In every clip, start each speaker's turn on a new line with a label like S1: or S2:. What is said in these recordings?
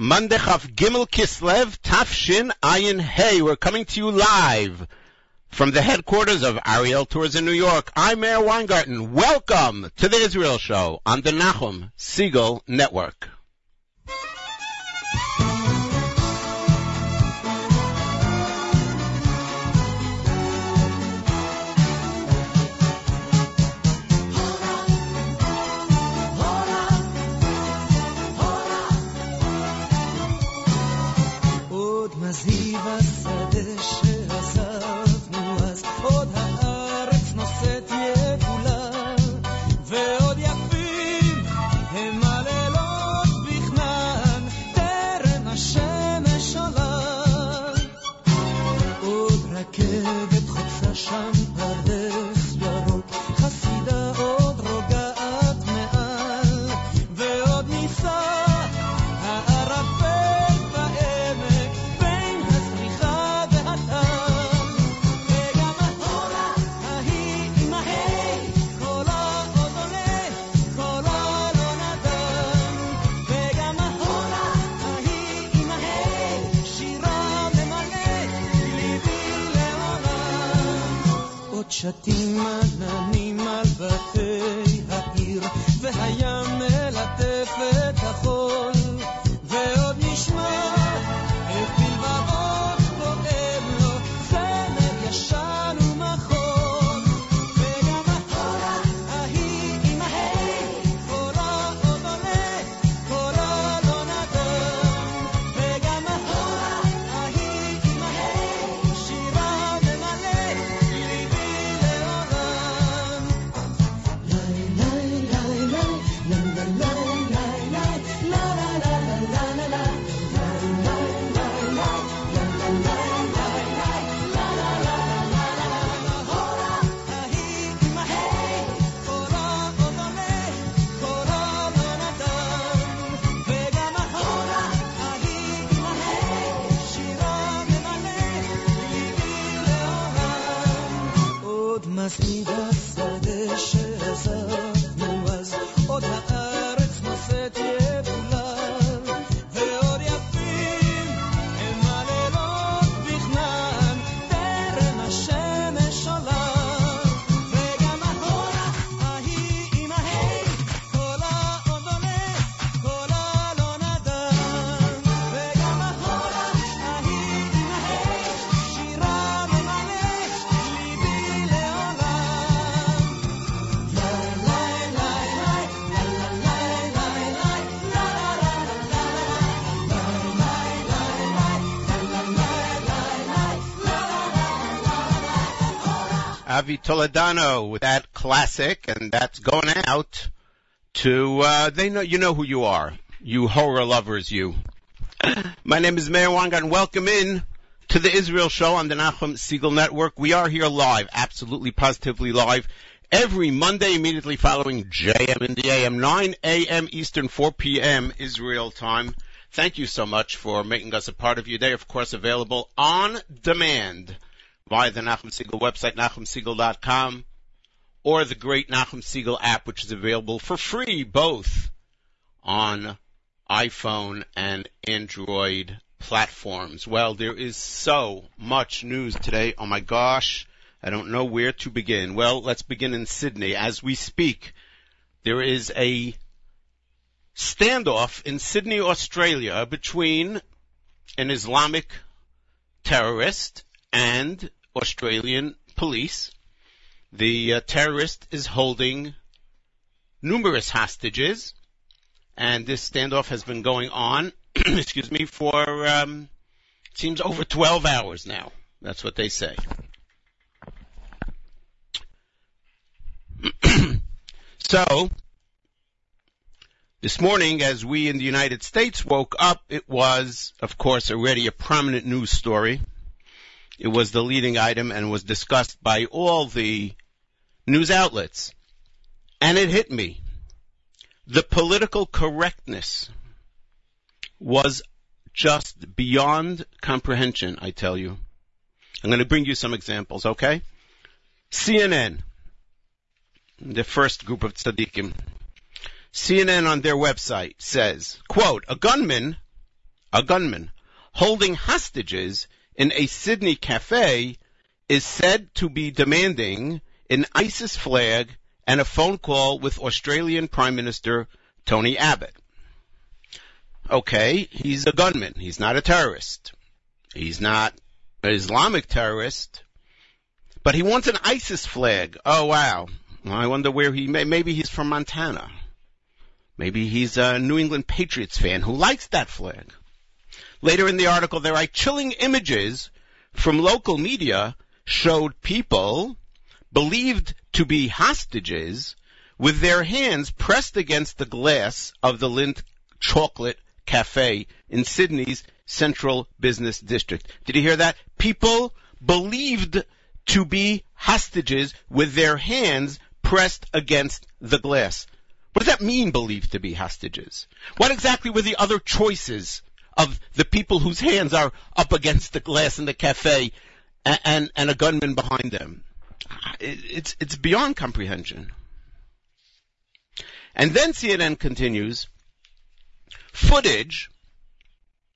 S1: Monday Gimel Kislev Tafshin Ayin Hey. We're coming to you live from the headquarters of Ariel Tours in New York. I'm Meir Weingarten. Welcome to the Israel Show on the Nachum Segal Network.
S2: שתים עננים על בתי העיר והים מלטף
S1: Avi Toledano with that classic, and that's going out to uh, they know you know who you are, you horror lovers, you. My name is Meir Weingarten. Welcome in to the Israel Show on the Nachum Segal Network. We are here live, absolutely positively live, every Monday immediately following JM in the AM, 9 a.m. Eastern, 4 p.m. Israel time. Thank you so much for making us a part of your day. Of course, available on demand via the Nachum Segal website, nachumsegal.com, or the great Nachum Segal app, which is available for free both on iPhone and Android platforms. Well, there is so much news today. Oh my gosh. I don't know where to begin. Well, let's begin in Sydney. As we speak, there is a standoff in Sydney, Australia between an Islamic terrorist and Australian police. The uh, terrorist is holding numerous hostages, and this standoff has been going on, excuse me, for um, seems over 12 hours now. That's what they say. so, this morning, as we in the United States woke up, it was, of course, already a prominent news story. It was the leading item and was discussed by all the news outlets. And it hit me. The political correctness was just beyond comprehension, I tell you. I'm going to bring you some examples, okay? CNN, the first group of tzaddikim. CNN on their website says, quote, a gunman a gunman, holding hostages in a Sydney cafe is said to be demanding an ISIS flag and a phone call with Australian Prime Minister Tony Abbott. Okay, he's a gunman. He's not a terrorist. He's not an Islamic terrorist. But he wants an ISIS flag. Oh wow. I wonder where he, may, maybe he's from Montana. Maybe he's a New England Patriots fan who likes that flag. Later in the article, there are chilling images from local media showed people believed to be hostages with their hands pressed against the glass of the Lindt Chocolate Cafe in Sydney's Central Business District. Did you hear that? People believed to be hostages with their hands pressed against the glass. What does that mean, believed to be hostages? What exactly were the other choices of the people whose hands are up against the glass in the cafe and, and, and a gunman behind them? It, it's, it's beyond comprehension. And then CNN continues, footage,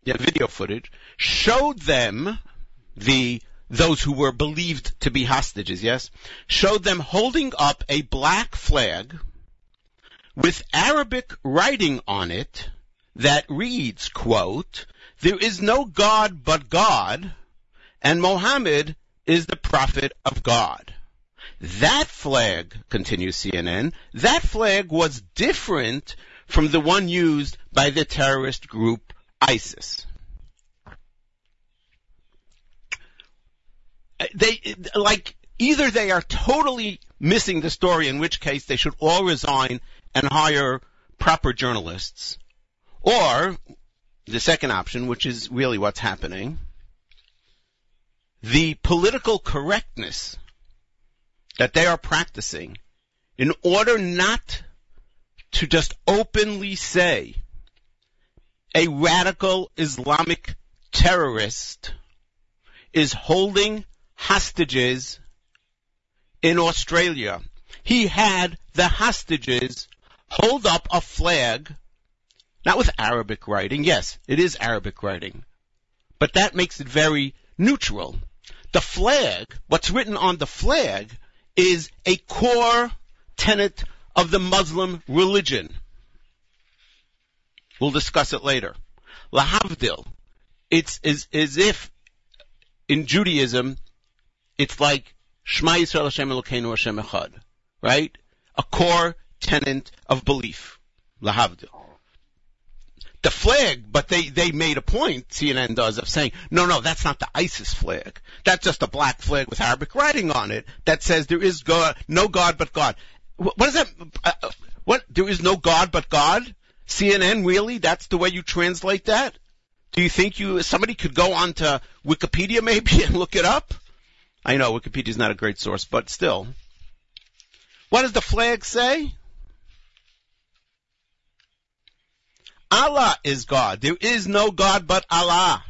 S1: yeah, video footage, showed them the those who were believed to be hostages, yes, showed them holding up a black flag with Arabic writing on it that reads, quote, there is no God but God, and Mohammed is the prophet of God. That flag, continues CNN, that flag was different from the one used by the terrorist group ISIS. Uh, they, like, either they are totally missing the story, in which case they should all resign and hire proper journalists. Or, the second option, which is really what's happening, the political correctness that they are practicing in order not to just openly say a radical Islamic terrorist is holding hostages in Australia. He had the hostages hold up a flag, not with Arabic writing. Yes, it is Arabic writing. But that makes it very neutral. The flag, what's written on the flag, is a core tenet of the Muslim religion. We'll discuss it later. Lahavdil. It's as, as if in Judaism, it's like Shema Yisrael Hashem Elokeinu Hashem Echad, right? A core tenet of belief. Lahavdil. The flag, but they, they made a point, CNN does, of saying, no, no, that's not the ISIS flag. That's just a black flag with Arabic writing on it that says there is God, no God but God. What is that? Uh, uh, what? There is no God but God? CNN, really? That's the way you translate that? Do you think you, somebody could go onto Wikipedia maybe and look it up? I know Wikipedia is not a great source, but still. What does the flag say? Allah is God. There is no God but Allah.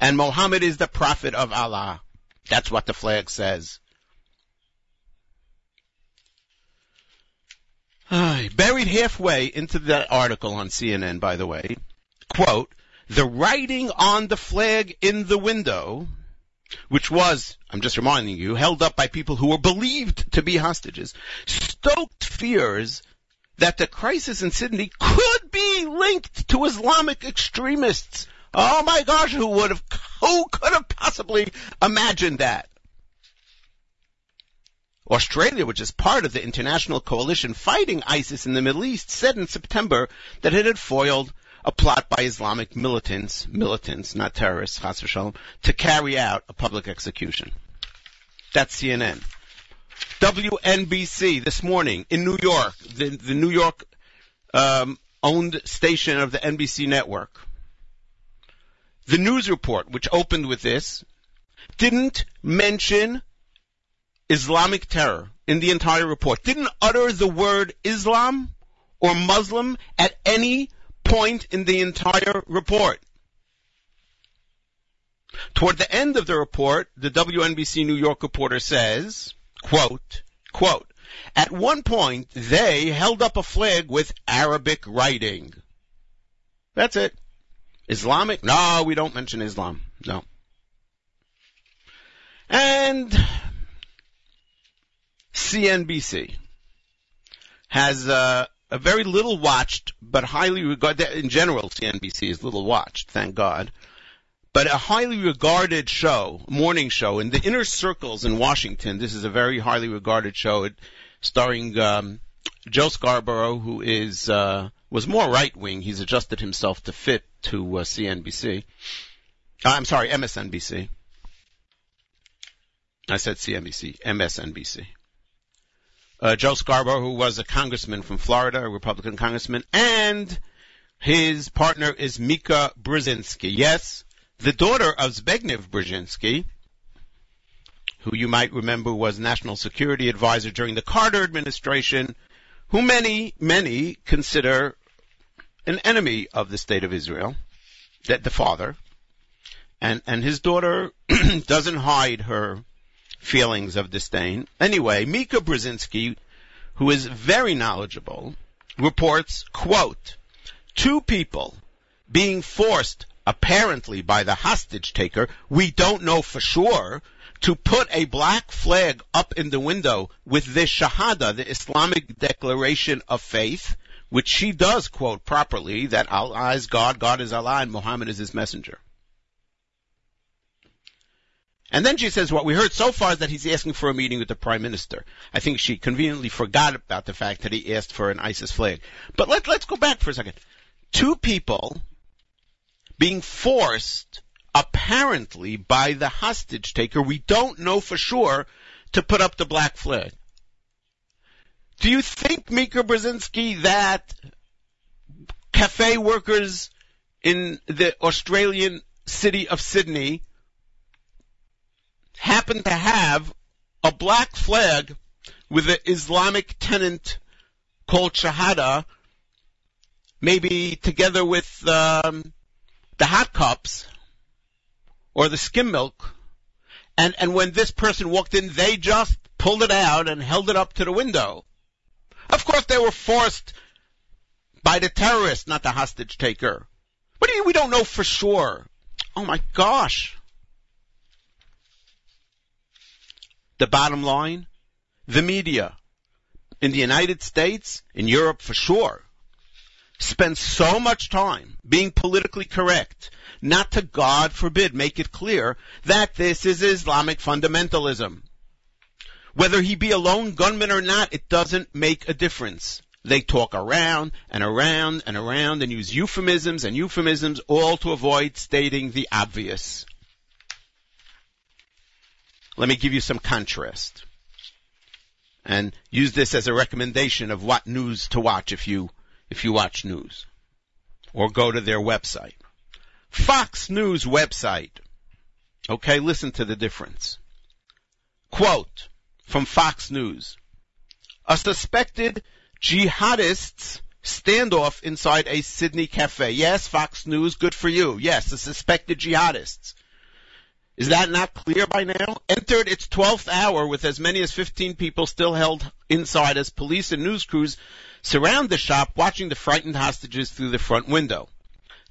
S1: And Muhammad is the prophet of Allah. That's what the flag says. Buried halfway into that article on CNN, by the way, quote, the writing on the flag in the window, which was, I'm just reminding you, held up by people who were believed to be hostages, stoked fears that the crisis in Sydney could be linked to Islamic extremists. Oh my gosh, who would have, who could have possibly imagined that? Australia, which is part of the international coalition fighting ISIS in the Middle East, said in September that it had foiled a plot by Islamic militants, militants, not terrorists, Shalom, to carry out a public execution. That's CNN. WNBC this morning in New York, the, the New York um, owned station of the NBC network. The news report, which opened with this, didn't mention Islamic terror in the entire report. Didn't utter the word Islam or Muslim at any point in the entire report. Toward the end of the report, the WNBC New York reporter says, quote, quote, at one point they held up a flag with Arabic writing. That's it. Islamic? No, we don't mention Islam. No. And CNBC has uh, a very little watched, but highly regarded, in general, CNBC is little watched, thank God, but a highly regarded show, morning show, in the inner circles in Washington. This is a very highly regarded show it, starring um, Joe Scarborough, who is uh, was more right wing. He's adjusted himself to fit to uh, CNBC. Uh, I'm sorry, MSNBC. I said CNBC, MSNBC. Uh, Joe Scarborough, who was a congressman from Florida, a Republican congressman, and his partner is Mika Brzezinski. Yes, the daughter of Zbigniew Brzezinski, who you might remember was national security advisor during the Carter administration, who many, many consider an enemy of the state of Israel, that the father, and, and his daughter doesn't hide her feelings of disdain. Anyway, Mika Brzezinski, who is very knowledgeable, reports, quote, two people being forced apparently by the hostage taker, we don't know for sure, to put a black flag up in the window with this Shahada, the Islamic declaration of faith, which she does quote properly, that Allah is God, God is Allah, and Muhammad is his messenger. And then she says, what we heard so far is that he's asking for a meeting with the prime minister. I think she conveniently forgot about the fact that he asked for an ISIS flag. But let, let's go back for a second. Two people being forced, apparently by the hostage taker, we don't know for sure, to put up the black flag. Do you think, Mika Brzezinski, that cafe workers in the Australian city of Sydney happen to have a black flag with an Islamic tenant called Shahada, maybe together with um, the hot cups or the skim milk, and and when this person walked in, they just pulled it out and held it up to the window. Of course, they were forced by the terrorist, not the hostage taker. What do you? We don't know for sure. Oh my gosh. The bottom line, the media in the United States, in Europe for sure, spend so much time being politically correct, not to God forbid make it clear that this is Islamic fundamentalism. Whether he be a lone gunman or not, it doesn't make a difference. They talk around and around and around and use euphemisms and euphemisms all to avoid stating the obvious. Let me give you some contrast. And use this as a recommendation of what news to watch if you, if you watch news. Or go to their website. Fox News website. Okay, listen to the difference. Quote from Fox News. A suspected jihadists standoff inside a Sydney cafe. Yes, Fox News, good for you. Yes, the suspected jihadists. Is that not clear by now? Entered its 12th hour with as many as 15 people still held inside as police and news crews surround the shop watching the frightened hostages through the front window.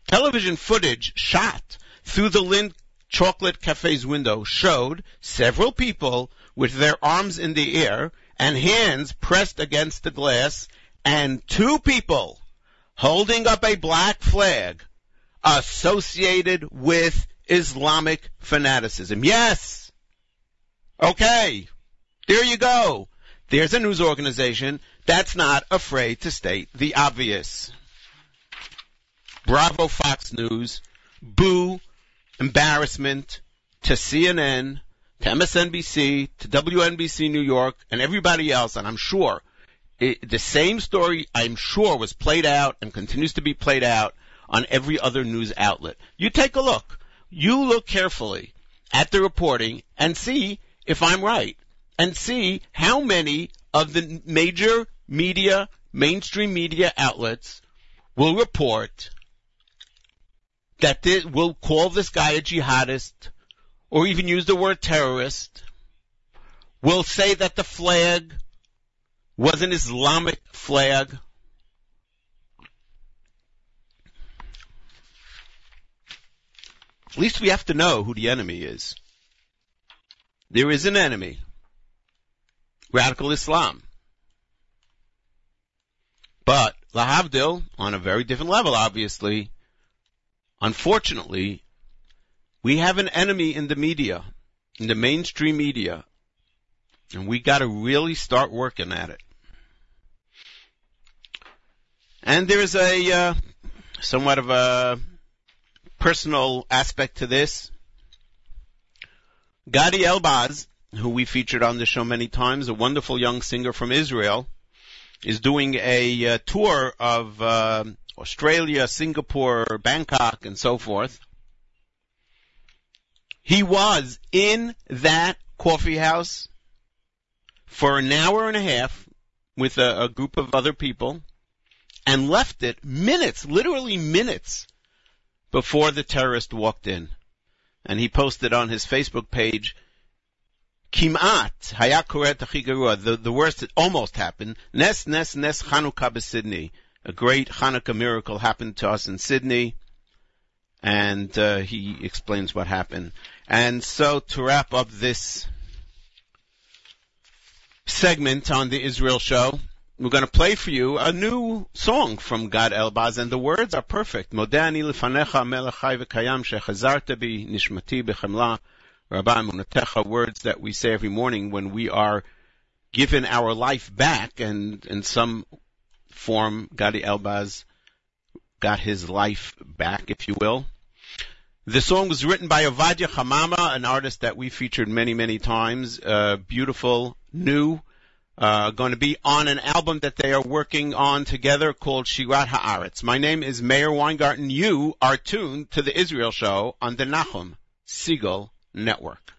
S1: Television footage shot through the Lindt Chocolate Cafe's window showed several people with their arms in the air and hands pressed against the glass and two people holding up a black flag associated with Islamic fanaticism. Yes. Okay. There you go. There's a news organization that's not afraid to state the obvious. Bravo Fox News. Boo. Embarrassment to CNN, to MSNBC, to WNBC New York, and everybody else. And I'm sure it, the same story, I'm sure, was played out and continues to be played out on every other news outlet. You take a look you look carefully at the reporting and see if I'm right and see how many of the major media, mainstream media outlets will report that they will call this guy a jihadist or even use the word terrorist, will say that the flag was an Islamic flag. At least we have to know who the enemy is. There is an enemy. Radical Islam. But, Lahavdil, on a very different level, obviously, unfortunately, we have an enemy in the media, in the mainstream media, and we gotta really start working at it. And there's a, uh, somewhat of a personal aspect to this. Gadi Elbaz, who we featured on the show many times, a wonderful young singer from Israel, is doing a uh, tour of uh, Australia, Singapore, Bangkok, and so forth. He was in that coffee house for an hour and a half with a, a group of other people and left it minutes, literally minutes, before the terrorist walked in. And he posted on his Facebook page, Kimat, Hayakuret the, the worst that almost happened, Nes, Nes, Nes Chanukah Sydney. A great Hanukkah miracle happened to us in Sydney. And uh, he explains what happened. And so to wrap up this segment on the Israel show, we're going to play for you a new song from Gad Elbaz, and the words are perfect. Modani lefanecha v'kayam shechazarta bi nishmati b'chemla rabba emunatecha, words that we say every morning when we are given our life back, and in some form, Gadi Elbaz got his life back, if you will. The song was written by Ovadia Hamama, an artist that we featured many, many times. Uh, beautiful, new, uh, going to be on an album that they are working on together called Shirat Haaretz. My name is Meir Weingarten. You are tuned to the Israel Show on the Nachum Segal Network.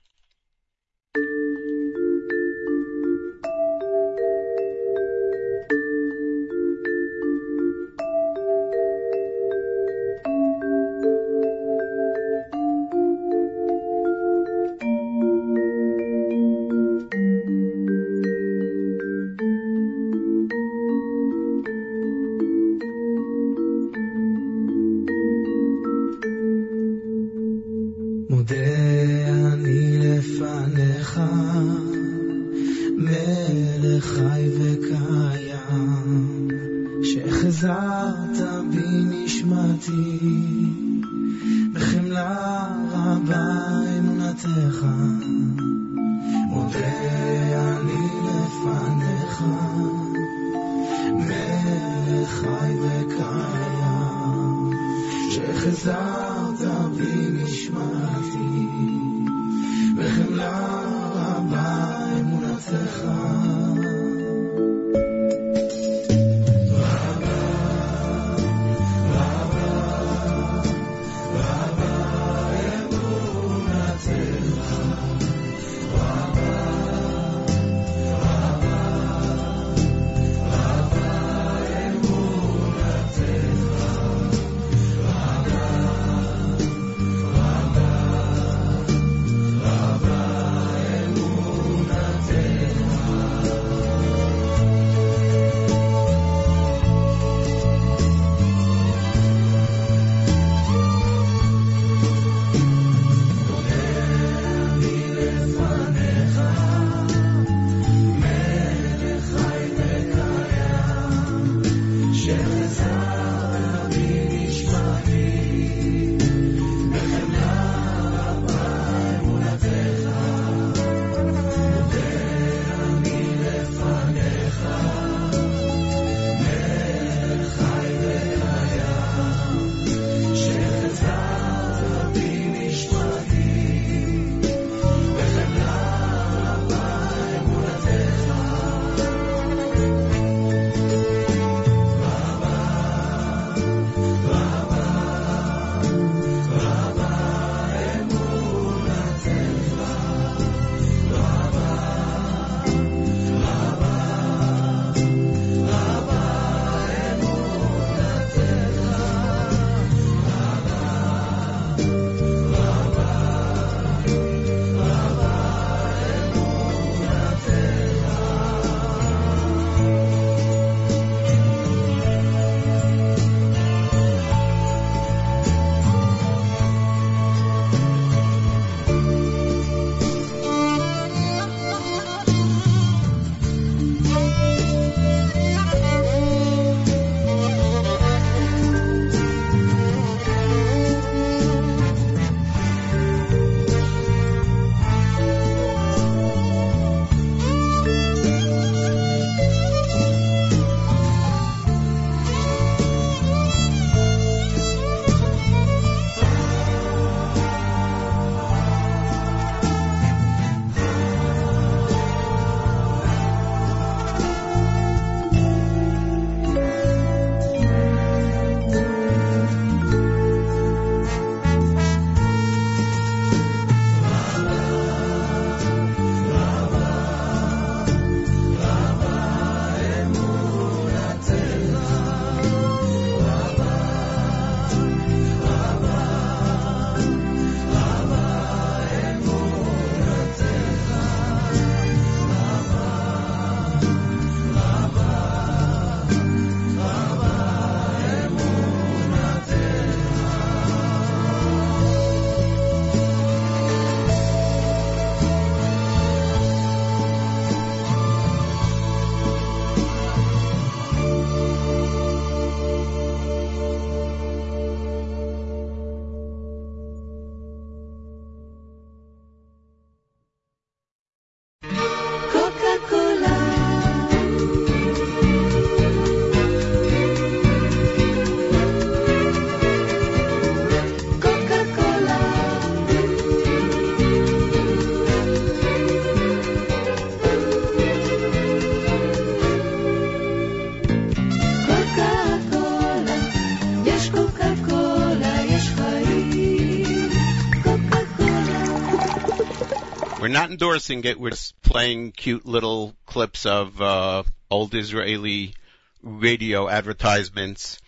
S1: Endorsing it. We're just playing cute little clips of uh, old Israeli radio advertisements.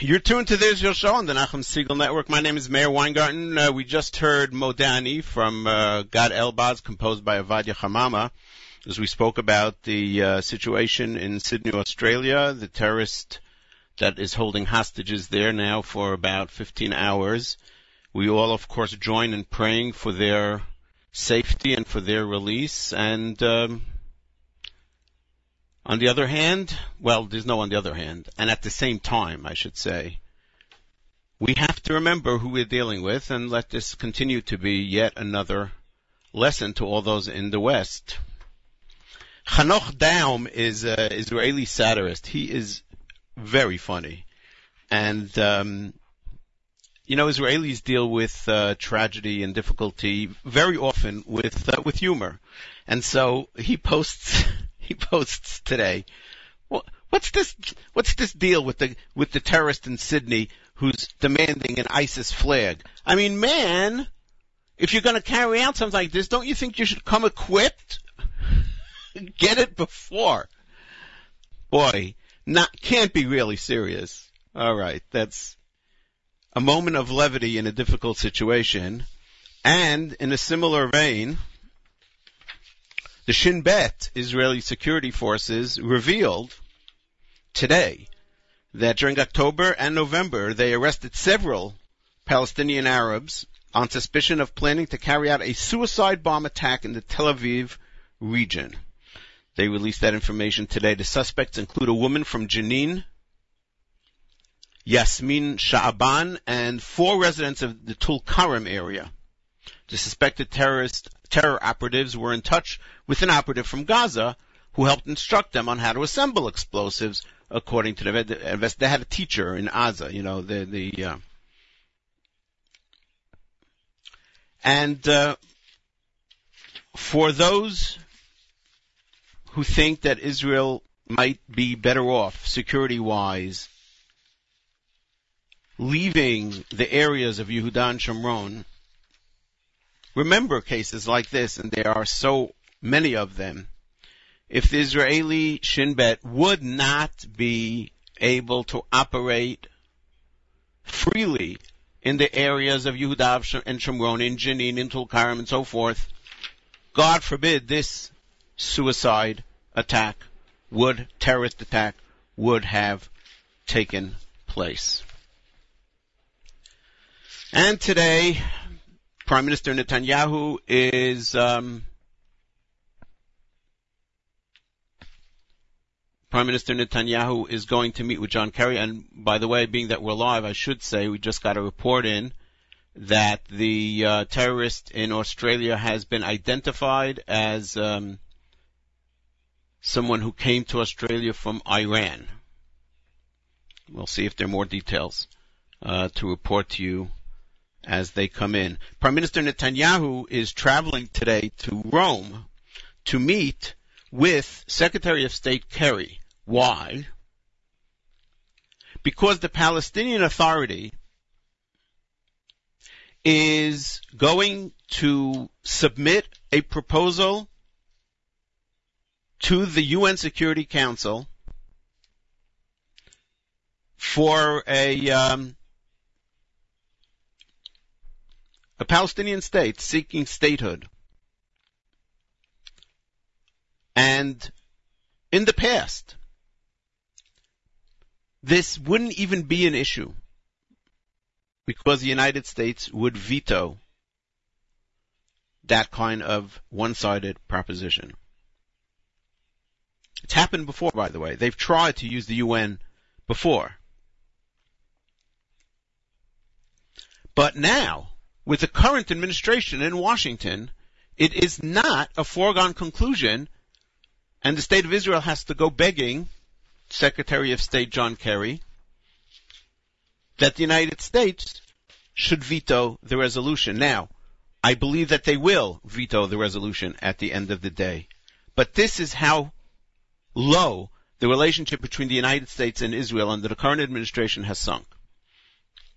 S1: You're tuned to the Israel Show on the Nachum Segal Network. My name is Meir Weingarten. Uh, we just heard Modani from uh, Gad Elbaz, composed by Ovadia Hamama, as we spoke about the uh, situation in Sydney, Australia, the terrorist that is holding hostages there now for about 15 hours. We all, of course, join in praying for their safety and for their release. And um, on the other hand, well, there's no on the other hand, and at the same time, I should say, we have to remember who we're dealing with and let this continue to be yet another lesson to all those in the West. Hanoch Daum is an Israeli satirist. He is very funny. And, um, you know, Israelis deal with uh, tragedy and difficulty very often with uh, with humor, and so he posts he posts today. What's this? What's this deal with the with the terrorist in Sydney who's demanding an ISIS flag? I mean, man, if you're going to carry out something like this, don't you think you should come equipped? Get it before. Boy, not can't be really serious. All right, that's a moment of levity in a difficult situation, and in a similar vein, the Shin Bet Israeli security forces revealed today that during October and November they arrested several Palestinian Arabs on suspicion of planning to carry out a suicide bomb attack in the Tel Aviv region. They released that information today. The suspects include a woman from Jenin, Yasmin Sha'aban, and four residents of the Tulkarem area. The suspected terrorist terror operatives were in touch with an operative from Gaza who helped instruct them on how to assemble explosives. According to the they had a teacher in Gaza, you know, the the uh, and uh, for those who think that Israel might be better off security wise leaving the areas of Yehuda and Shomron. Remember cases like this, and there are so many of them. If the Israeli Shin Bet would not be able to operate freely in the areas of Yehuda and Shomron, in Jenin, in Tulkarem, and so forth, God forbid this suicide attack would, terrorist attack would have taken place. And today, Prime Minister Netanyahu is um, Prime Minister Netanyahu is going to meet with John Kerry. And by the way, being that we're live, I should say we just got a report in that the uh, terrorist in Australia has been identified as um, someone who came to Australia from Iran. We'll see if there are more details uh, to report to you as they come in. Prime Minister Netanyahu is traveling today to Rome to meet with Secretary of State Kerry. Why? Because the Palestinian Authority is going to submit a proposal to the UN Security Council for a um, a Palestinian state seeking statehood. And in the past, this wouldn't even be an issue because the United States would veto that kind of one-sided proposition. It's happened before, by the way. They've tried to use the UN before. But now, with the current administration in Washington, it is not a foregone conclusion, and the state of Israel has to go begging Secretary of State John Kerry that the United States should veto the resolution. Now, I believe that they will veto the resolution at the end of the day. But this is how low the relationship between the United States and Israel under the current administration has sunk.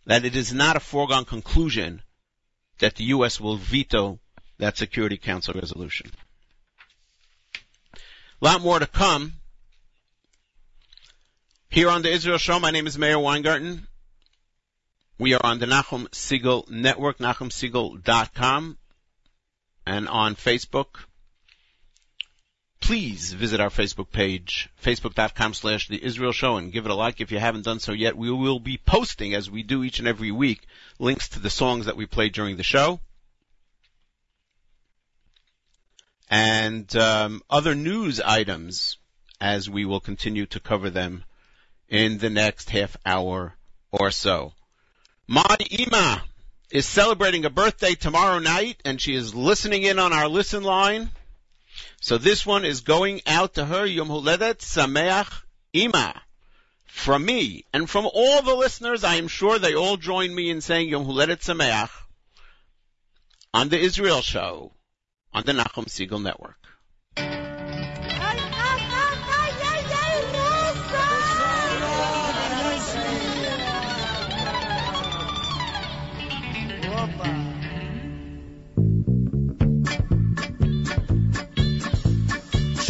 S1: That it is not a foregone conclusion that the U.S. will veto that Security Council resolution. A lot more to come. Here on the Israel Show, my name is Meir Weingarten. We are on the Nachum Segal Network, NachumSegal.com, and on Facebook. Please visit our Facebook page, facebook.com slash the Israel Show, and give it a like if you haven't done so yet. We will be posting, as we do each and every week, links to the songs that we played during the show. And um, other news items as we will continue to cover them in the next half hour or so. My Ima is celebrating a birthday tomorrow night and she is listening in on our listen line. So this one is going out to her, Yom Huledet Sameach Ima. From me and from all the listeners, I am sure they all join me in saying Yom Huledet Sameach on the Israel Show on the Nachum Segal Network.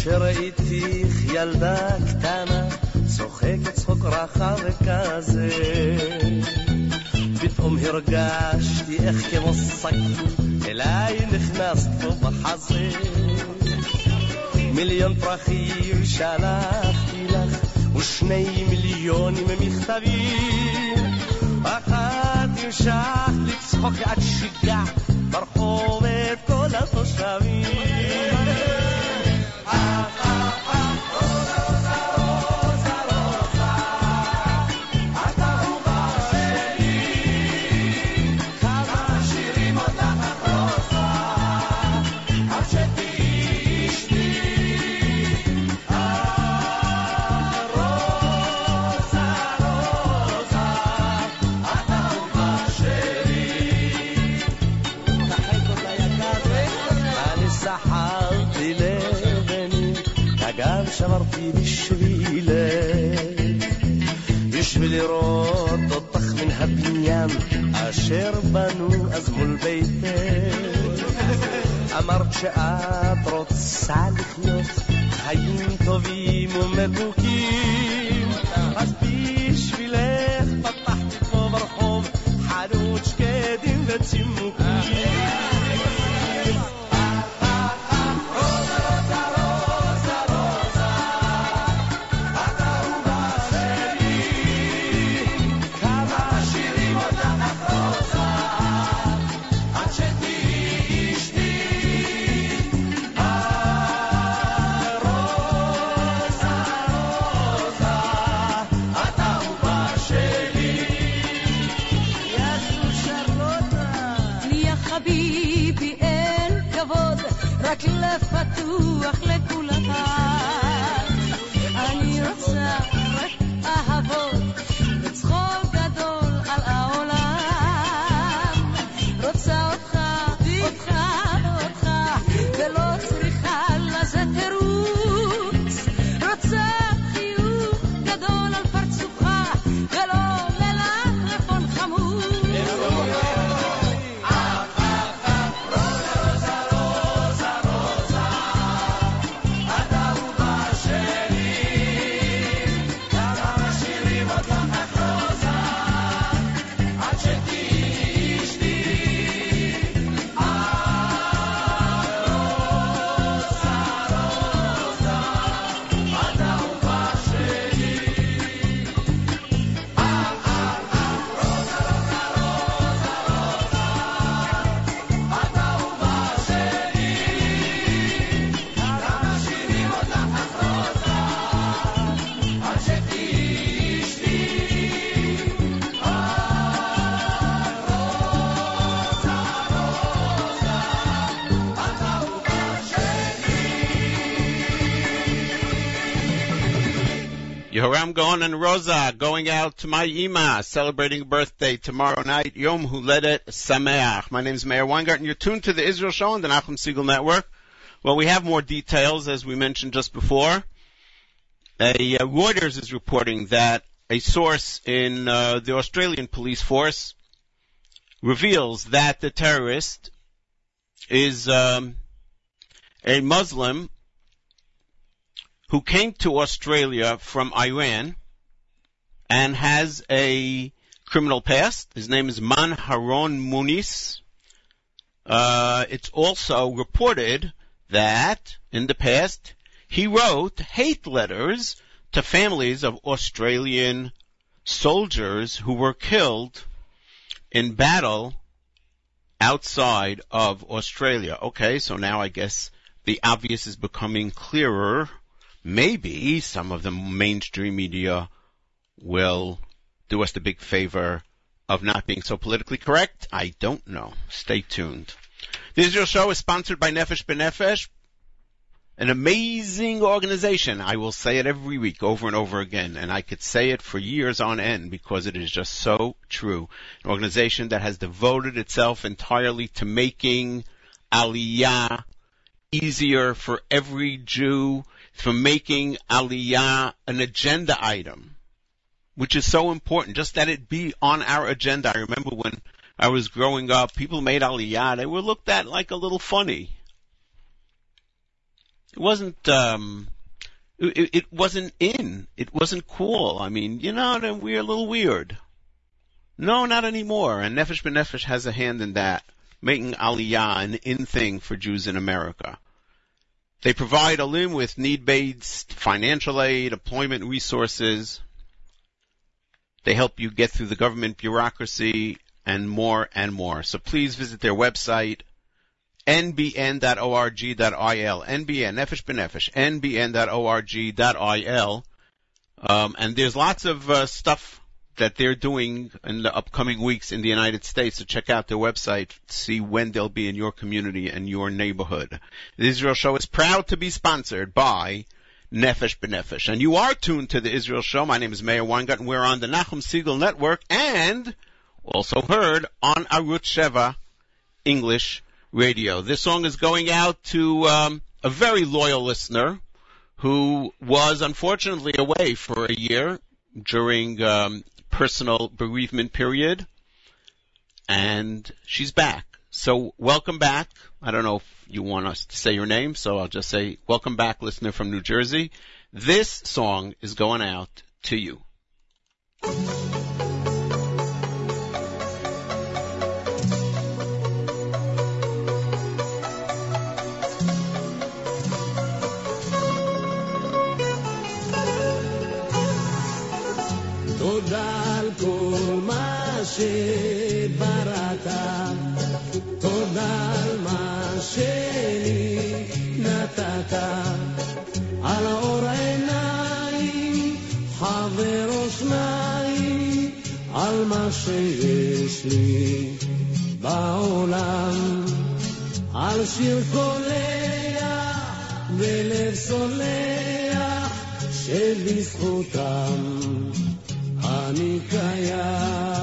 S3: כשראיתיך ילדה קטנה, צוחקת צחוק רחב וכזה. פתאום הרגשתי איך כמו שק אליי נכנסת פה בחזה. מיליון פרחים שלחתי לך, ושני מיליונים מכתבים. אחת המשכת לצחוק עד שיגעת ברחוב את כל התושבים. Ah, ah, ah. לראות אותך מן הבניין אשר בנו אז מול ביתך. אמרת שאת רוצה לחיות חיים טובים ומתוקים,
S1: Yehoram Gaon and Rosa going out to my Ima, celebrating birthday tomorrow night, Yom Huledet Sameach. My name is Meir Weingarten. You're tuned to the Israel Show on the Nachum Segal Network. Well, we have more details, as we mentioned just before. A, uh, Reuters is reporting that a source in uh, the Australian police force reveals that the terrorist is um, a Muslim who came to Australia from Iran and has a criminal past. His name is Man Haron Monis. Uh, it's also reported that in the past he wrote hate letters to families of Australian soldiers who were killed in battle outside of Australia. Okay, so now I guess the obvious is becoming clearer. Maybe some of the mainstream media will do us the big favor of not being so politically correct. I don't know. Stay tuned. The Israel Show is sponsored by Nefesh B'Nefesh, an amazing organization. I will say it every week over and over again, and I could say it for years on end because it is just so true. An organization that has devoted itself entirely to making Aliyah easier for every Jew, for making Aliyah an agenda item, which is so important, just that it be on our agenda. I remember when I was growing up, people made Aliyah, they were looked at like a little funny. It wasn't, um, it, it wasn't in. It wasn't cool. I mean, you know, we're a little weird. No, not anymore. And Nefesh B'Nefesh has a hand in that, making Aliyah an in thing for Jews in America. They provide Alim with need-based financial aid, employment resources. They help you get through the government bureaucracy and more and more. So please visit their website, nbn.org.il, nbn, nefesh b'nefesh, nbn.org.il. Um, and there's lots of uh, stuff that they're doing in the upcoming weeks in the United States. So check out their website, see when they'll be in your community and your neighborhood. The Israel Show is proud to be sponsored by Nefesh B'Nefesh. And you are tuned to the Israel Show. My name is Mayor Meir Weingarten. We're on the Nachum Segal Network and also heard on Arutz Sheva English Radio. This song is going out to um, a very loyal listener who was unfortunately away for a year during um, personal bereavement period, and she's back. So welcome back. I don't know if you want us to say your name, so I'll just say welcome back, listener from New Jersey. This song is going out to you.
S4: חבר אוזניים, על מה שיש לי בעולם, על שיר קולח ולב סולח, שבזכותם אני קיים.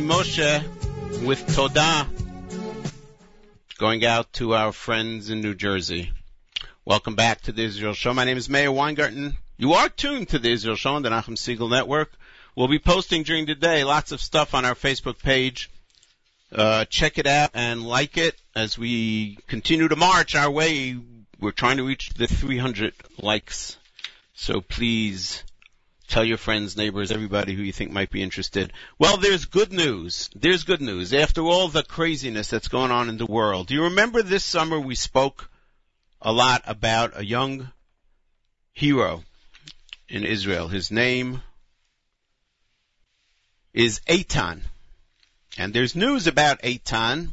S1: Moshe with Toda going out to our friends in New Jersey. Welcome back to the Israel Show. My name is Meir Weingarten. You are tuned to the Israel Show on the Nachum Segal Network. We'll be posting during the day lots of stuff on our Facebook page. Uh, check it out and like it as we continue to march our way. We're trying to reach the 300 likes. So please tell your friends, neighbors, everybody who you think might be interested. Well, there's good news. There's good news. After all the craziness that's going on in the world, do you remember this summer we spoke a lot about a young hero in Israel? His name is Eitan. And there's news about Eitan.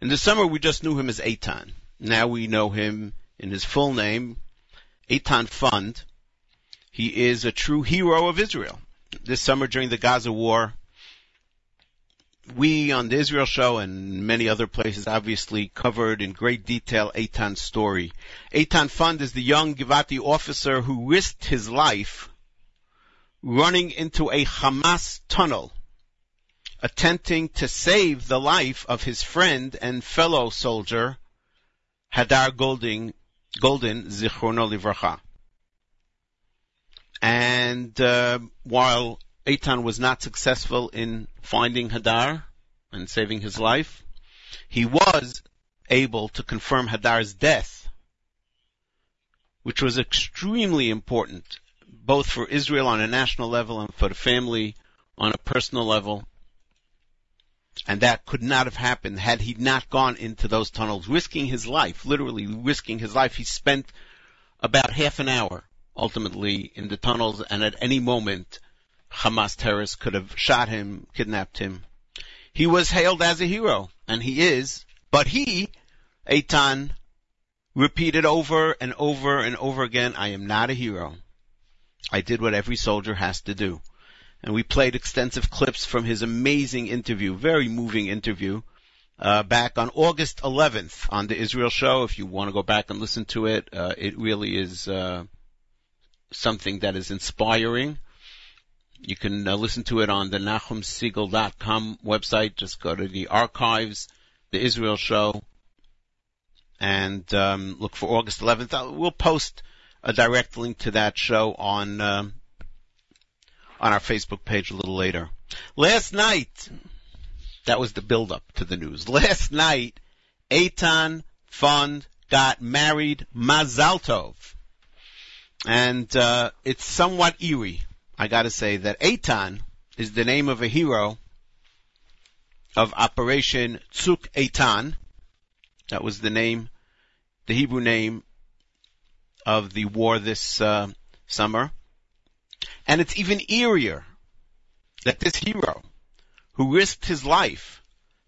S1: In the summer we just knew him as Eitan. Now we know him in his full name, Eitan Fund. He is a true hero of Israel. This summer during the Gaza war, we on the Israel show and many other places obviously covered in great detail Eitan's story. Eitan Fund is the young Givati officer who risked his life running into a Hamas tunnel, attempting to save the life of his friend and fellow soldier, Hadar Golding, Goldin, Zichrono Livracha. And uh, while Eitan was not successful in finding Hadar and saving his life, he was able to confirm Hadar's death, which was extremely important both for Israel on a national level and for the family on a personal level. And that could not have happened had he not gone into those tunnels, risking his life, literally risking his life. He spent about half an hour ultimately in the tunnels and at any moment Hamas terrorists could have shot him, kidnapped him. He was hailed as a hero, and he is, but he, Eitan, repeated over and over and over again, I am not a hero. I did what every soldier has to do. And we played extensive clips from his amazing interview, very moving interview, uh, back on August 11th on the Israel show. If you want to go back and listen to it, uh, it really is, uh, something that is inspiring. You can uh, listen to it on the NachumSegal.com website. Just go to the archives, the Israel show, and um, look for August 11th. I'll, we'll post a direct link to that show on um, on our Facebook page a little later. Last night, that was the build up to the news. Last night, Eitan Fund got married Mazal Tov. And uh, it's somewhat eerie, I gotta say, that Eitan is the name of a hero of Operation Tzuk Eitan. That was the name, the Hebrew name of the war this uh, summer. And it's even eerier that this hero, who risked his life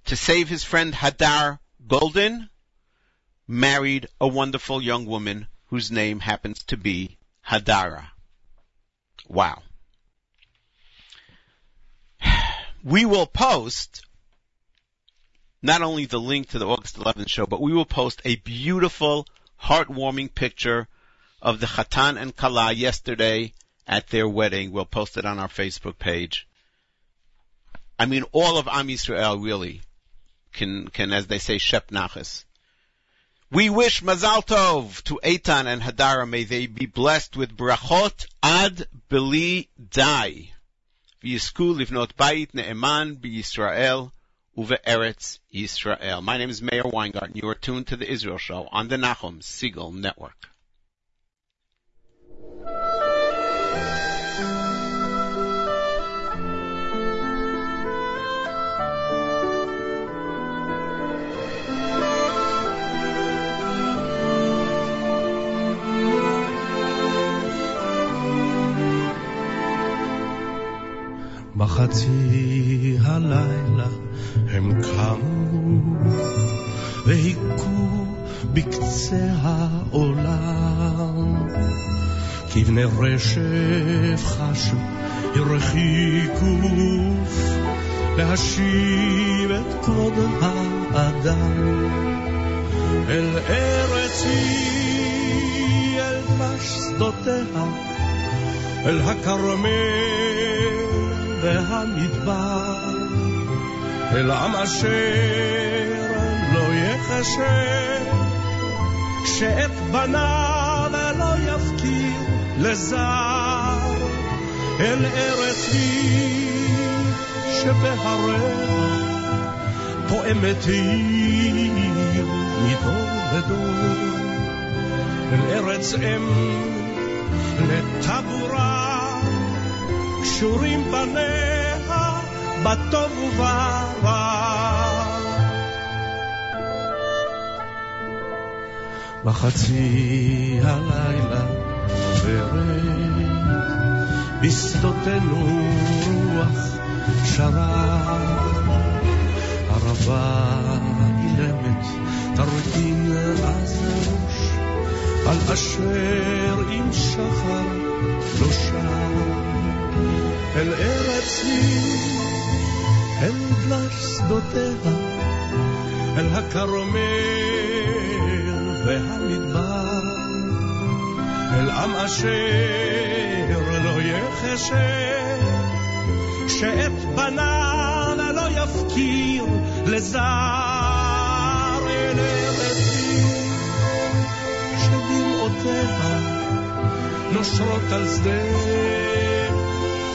S1: to save his friend Hadar Goldin, married a wonderful young woman whose name happens to be Hadara. Wow. We will post not only the link to the August 11th show, but we will post a beautiful, heartwarming picture of the Chatan and Kala yesterday at their wedding. We'll post it on our Facebook page. I mean, all of Am Yisrael really can, can, as they say, shep nachas. We wish Mazal Tov to Eitan and Hadara. May they be blessed with brachot ad bili dai. V'yisku livnot bayit ne'eman b'Yisrael uve Eretz My name is Meir Weingarten. You are tuned to the Israel Show on the Nachum Segal Network.
S3: בחצי הלילה הם קמו והיכו בקצה העולם. כבני רשף חשו הרחיקו להשיב את כבוד האדם. אל ארצי, אל דבש שדותיה, אל הכרמל והמדבר, אל עם אשר לא יחשב, שאת בניו לא יפקיר לזר, אל ארץ היא שבהריה פועמת עיר מדור לדור, אל ארץ אם לטבורה, קשורים בניה בטוב וברע. בחצי הלילה עוברת בשדותינו רוח שרה, ערבה אילמת תרבין אז ראש, על אשר עם שחר לא שר, אל ארץ היא, אל דלש שדותיה, אל הכרמל והמדבר, אל עם אשר לא יחשב, שאת בניו לא יפקיר לזר, אל ארץ היא, שדמעותיה נושרות על שדה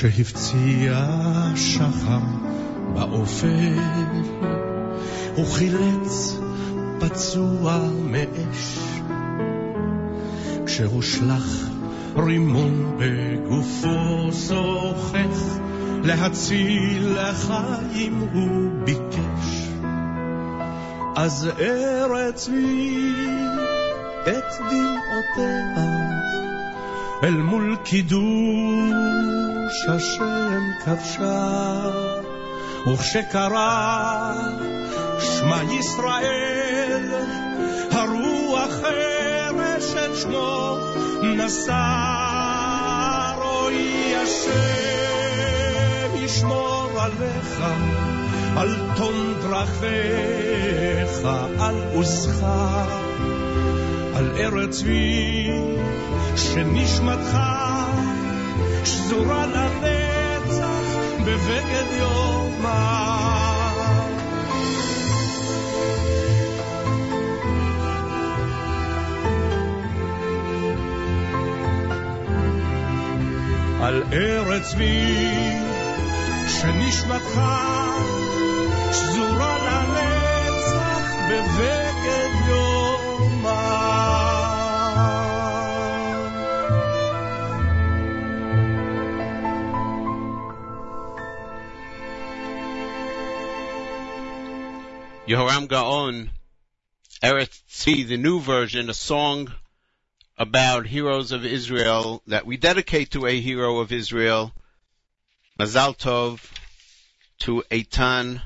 S3: כשהפציע שחר באופל הוא חילץ פצוע מאש. כשהושלך רימון בגופו זוכך, להציל לחיים הוא ביקש. אז ארץ היא את דמעותיה, אל מול קידוש השם כבשה, וכשקרא שמע ישראל, הרוח חרש את שמו נשא, רואי השם ישמור עליך, על תום דרכיך, על עוזך, על ארץ צבי, שנשמתך שזורה לנצח בבגד יומה. על ארץ צבי, שנשמתך שזורה לנצח בבגד
S1: Yehoram Gaon, Eretz Tzvi, the new version, a song about heroes of Israel that we dedicate to a hero of Israel, Mazal Tov, to Eitan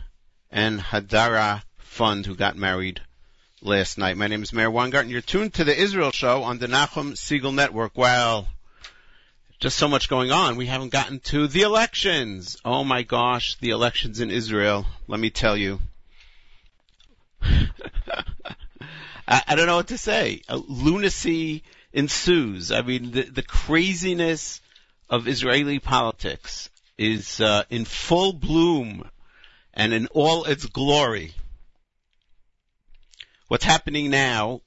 S1: and Hadara Fund, who got married last night. My name is Meir Weingarten. You're tuned to the Israel Show on the Nachum Segal Network. Wow. Just so much going on. We haven't gotten to the elections. Oh my gosh, the elections in Israel. Let me tell you. I, I don't know what to say. Lunacy ensues. I mean, the, the craziness of Israeli politics is uh, in full bloom and in all its glory. What's happening now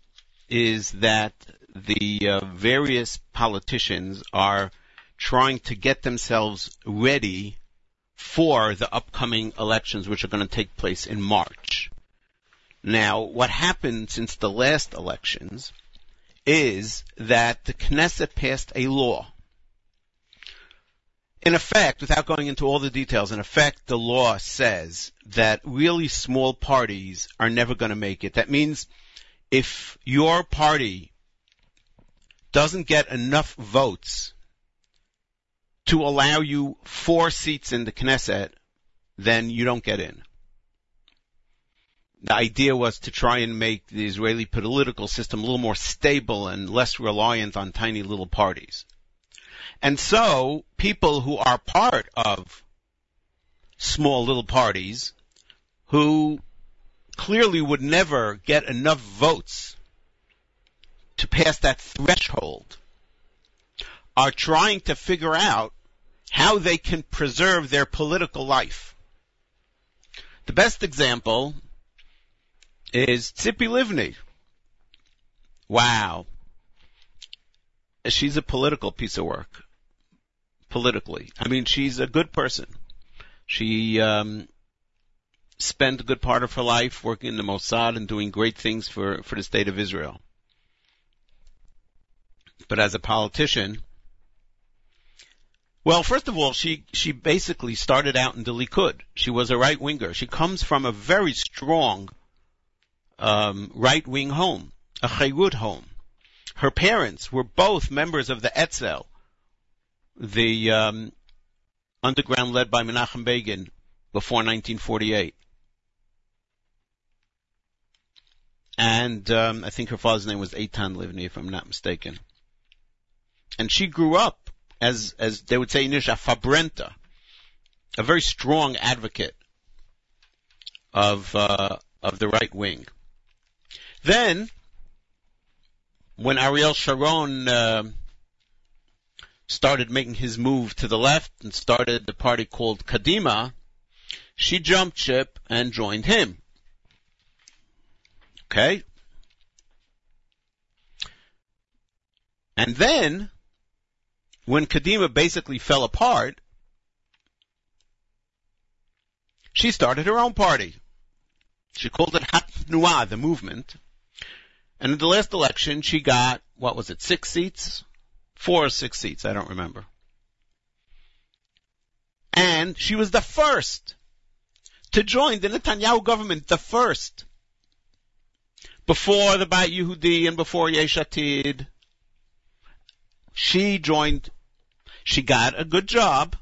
S1: is that the uh, various politicians are trying to get themselves ready for the upcoming elections, which are going to take place in March. Now, what happened since the last elections is that the Knesset passed a law in effect, without going into all the details, in effect, the law says that really small parties are never going to make it. That means if your party doesn't get enough votes to allow you four seats in the Knesset, then you don't get in. The idea was to try and make the Israeli political system a little more stable and less reliant on tiny little parties. And so people who are part of small little parties who clearly would never get enough votes to pass that threshold are trying to figure out how they can preserve their political life. The best example is Tzipi Livni. Wow. She's a political piece of work. Politically. I mean, she's a good person. She, um, spent a good part of her life working in the Mossad and doing great things for, for the state of Israel. But as a politician, well, first of all, she, she basically started out in the Likud. She was a right winger. She comes from a very strong, um, right wing home, a Chayyud home. Her parents were both members of the Etzel, the, um, underground led by Menachem Begin before 1948. And, um, I think her father's name was Eitan Livni, if I'm not mistaken. And she grew up as as they would say in English, a fabrenta, a very strong advocate of uh, of the right wing. Then, when Ariel Sharon uh, started making his move to the left and started the party called Kadima, she jumped ship and joined him. Okay? And then, when Kadima basically fell apart, she started her own party. She called it Hatnua, the movement. And in the last election, she got, what was it, six seats? Four or six seats, I don't remember. And she was the first to join the Netanyahu government, the first. Before the Beit Yehudi and before Yesh Atid, She joined she got a good job.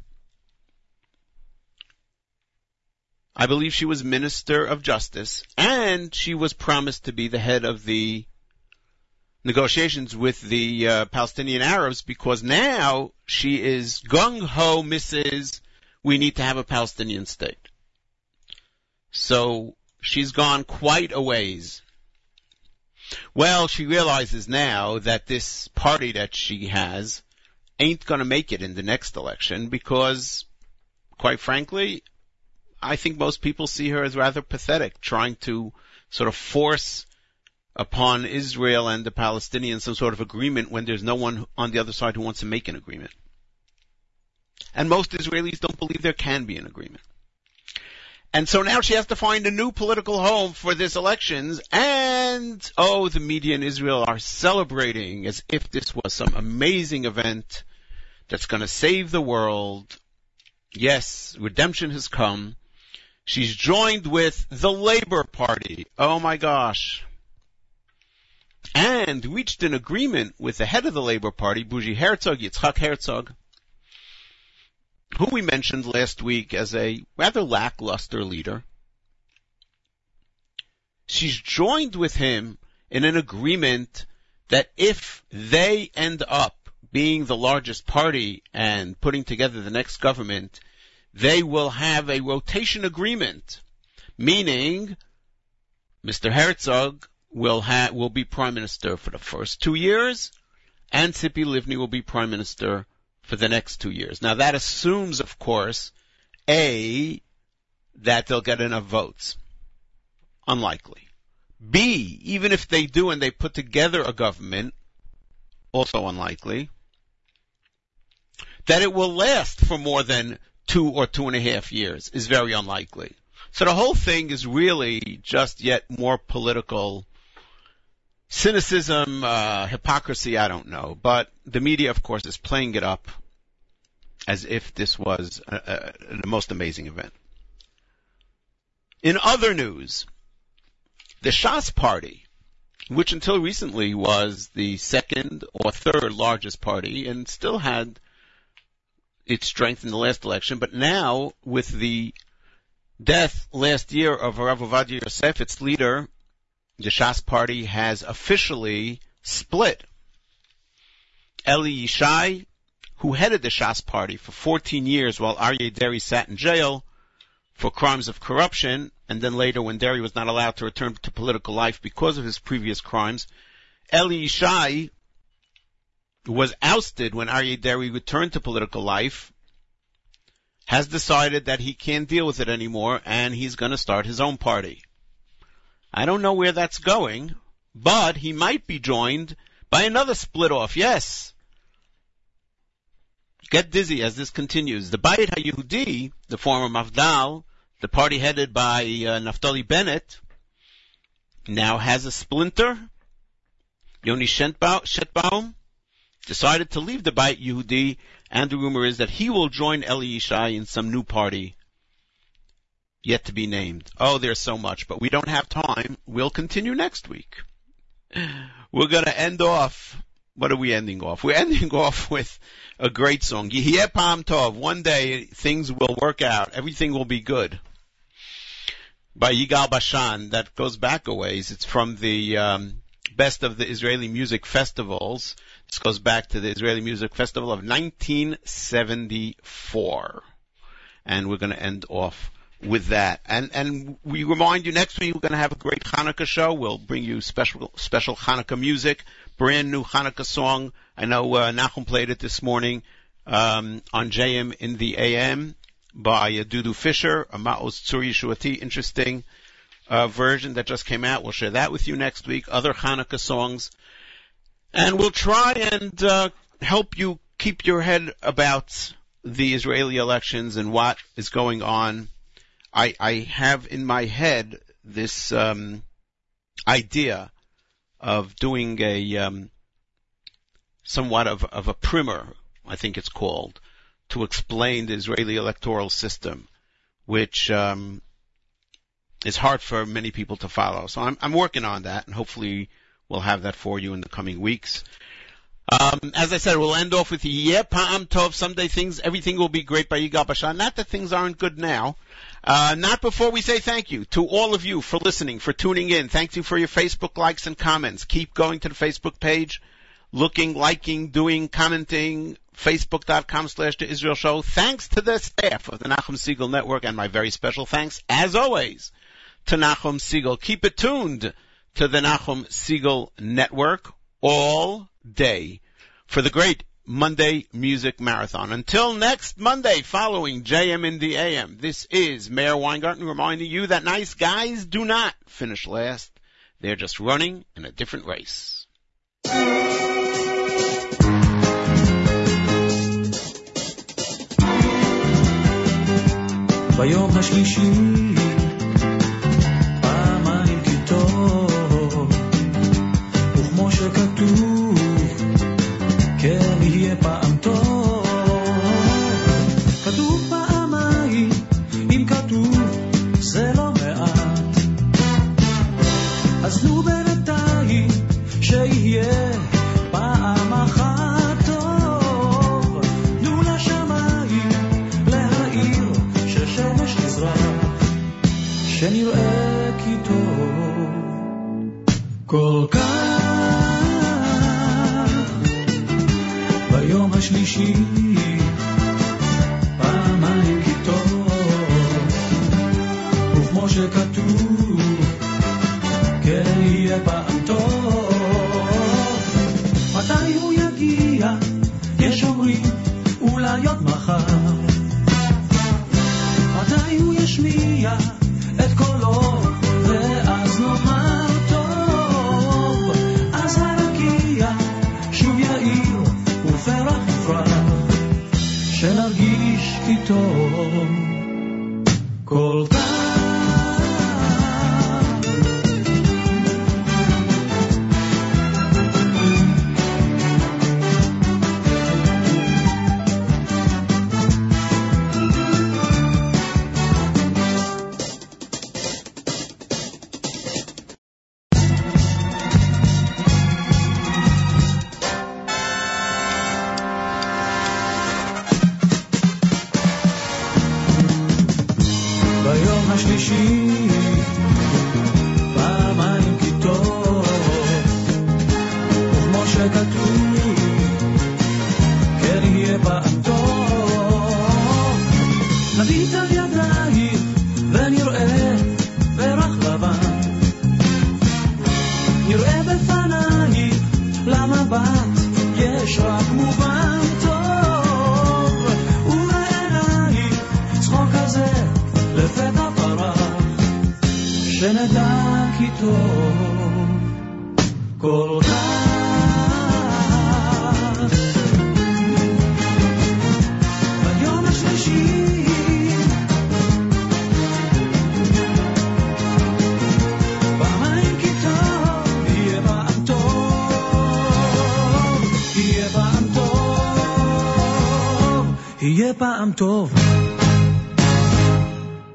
S1: I believe she was Minister of Justice, and she was promised to be the head of the negotiations with the uh, Palestinian Arabs because now she is gung ho, Mrs. We need to have a Palestinian state. So she's gone quite a ways. Well, she realizes now that this party that she has ain't going to make it in the next election because, quite frankly, I think most people see her as rather pathetic, trying to sort of force upon Israel and the Palestinians some sort of agreement when there's no one on the other side who wants to make an agreement. And most Israelis don't believe there can be an agreement. And so now she has to find a new political home for this elections and, oh, the media in Israel are celebrating as if this was some amazing event that's gonna save the world. Yes, redemption has come. She's joined with the Labor Party. Oh my gosh. And reached an agreement with the head of the Labor Party, Bougie Herzog, Yitzhak Herzog, who we mentioned last week as a rather lackluster leader. She's joined with him in an agreement that if they end up being the largest party and putting together the next government, they will have a rotation agreement, meaning Mr. Herzog will ha- will be prime minister for the first two years, and Tzipi Livni will be prime minister for the next two years. Now that assumes, of course, A, that they'll get enough votes. Unlikely. B, even if they do and they put together a government, also unlikely, that it will last for more than two or two and a half years is very unlikely. So the whole thing is really just yet more political cynicism, uh, hypocrisy, I don't know. But the media, of course, is playing it up. as if this was the most amazing event. In other news, the Shas party, which until recently was the second or third largest party and still had its strength in the last election, but now with the death last year of Rav Ovadia Yosef, its leader, the Shas party has officially split. Eli Yishai, who headed the Shas party for 14 years while Aryeh Deri sat in jail for crimes of corruption, and then later when Deri was not allowed to return to political life because of his previous crimes, Eli Yishai was ousted when Aryeh Deri returned to political life, has decided that he can't deal with it anymore, and he's going to start his own party. I don't know where that's going, but he might be joined by another split off. Yes. Get dizzy as this continues. The Bayit HaYehudi, the former Mafdal, the party headed by uh, Naftali Bennett, now has a splinter. Yoni Chetboun decided to leave the Bayit Yehudi, and the rumor is that he will join Eli Yishai in some new party yet to be named. Oh, there's so much, but we don't have time. We'll continue next week. We're gonna end off. What are we ending off? We're ending off with a great song. Yihye Pa'am Tov. One day things will work out. Everything will be good. By Yigal Bashan. That goes back a ways. It's from the um, best of the Israeli music festivals. This goes back to the Israeli Music Festival of 1974. And we're going to end off with that. And and we remind you next week we're going to have a great Hanukkah show. We'll bring you special special Hanukkah music, brand new Hanukkah song. I know uh, Nachum played it this morning um, on JM in the AM by uh, Dudu Fisher, a Ma'oz Tzur Yeshuati, interesting uh, version that just came out. We'll share that with you next week. Other Hanukkah songs, and we'll try and uh, help you keep your head about the Israeli elections and what is going on I, I have in my head this um, idea of doing a um, somewhat of, of a primer, I think it's called, to explain the Israeli electoral system, which um, is hard for many people to follow. So I'm, I'm working on that, and hopefully we'll have that for you in the coming weeks. Um, as I said, we'll end off with yeah, Pa'am Tov. Someday things, everything will be great by Yigal Bashan. Not that things aren't good now. Uh, not before we say thank you to all of you for listening, for tuning in. Thank you for your Facebook likes and comments. Keep going to the Facebook page, looking, liking, doing, commenting. Facebook.com slash the Israel Show. Thanks to the staff of the Nachum Segal Network and my very special thanks, as always, to Nachum Segal. Keep it tuned to the Nachum Segal Network all day for the great Monday Music Marathon. Until next Monday, following JM in the AM, this is Meir Weingarten reminding you that nice guys do not finish last. They're just running in a different race.
S2: ביום השלישי שנראה כי טוב כל כך. ביום השלישי פעמיים כי טוב. וכמו שכתוב כן יהיה פעם טוב. מתי הוא יגיע? יש אומרים אולי עוד מחר. מתי הוא ישמיע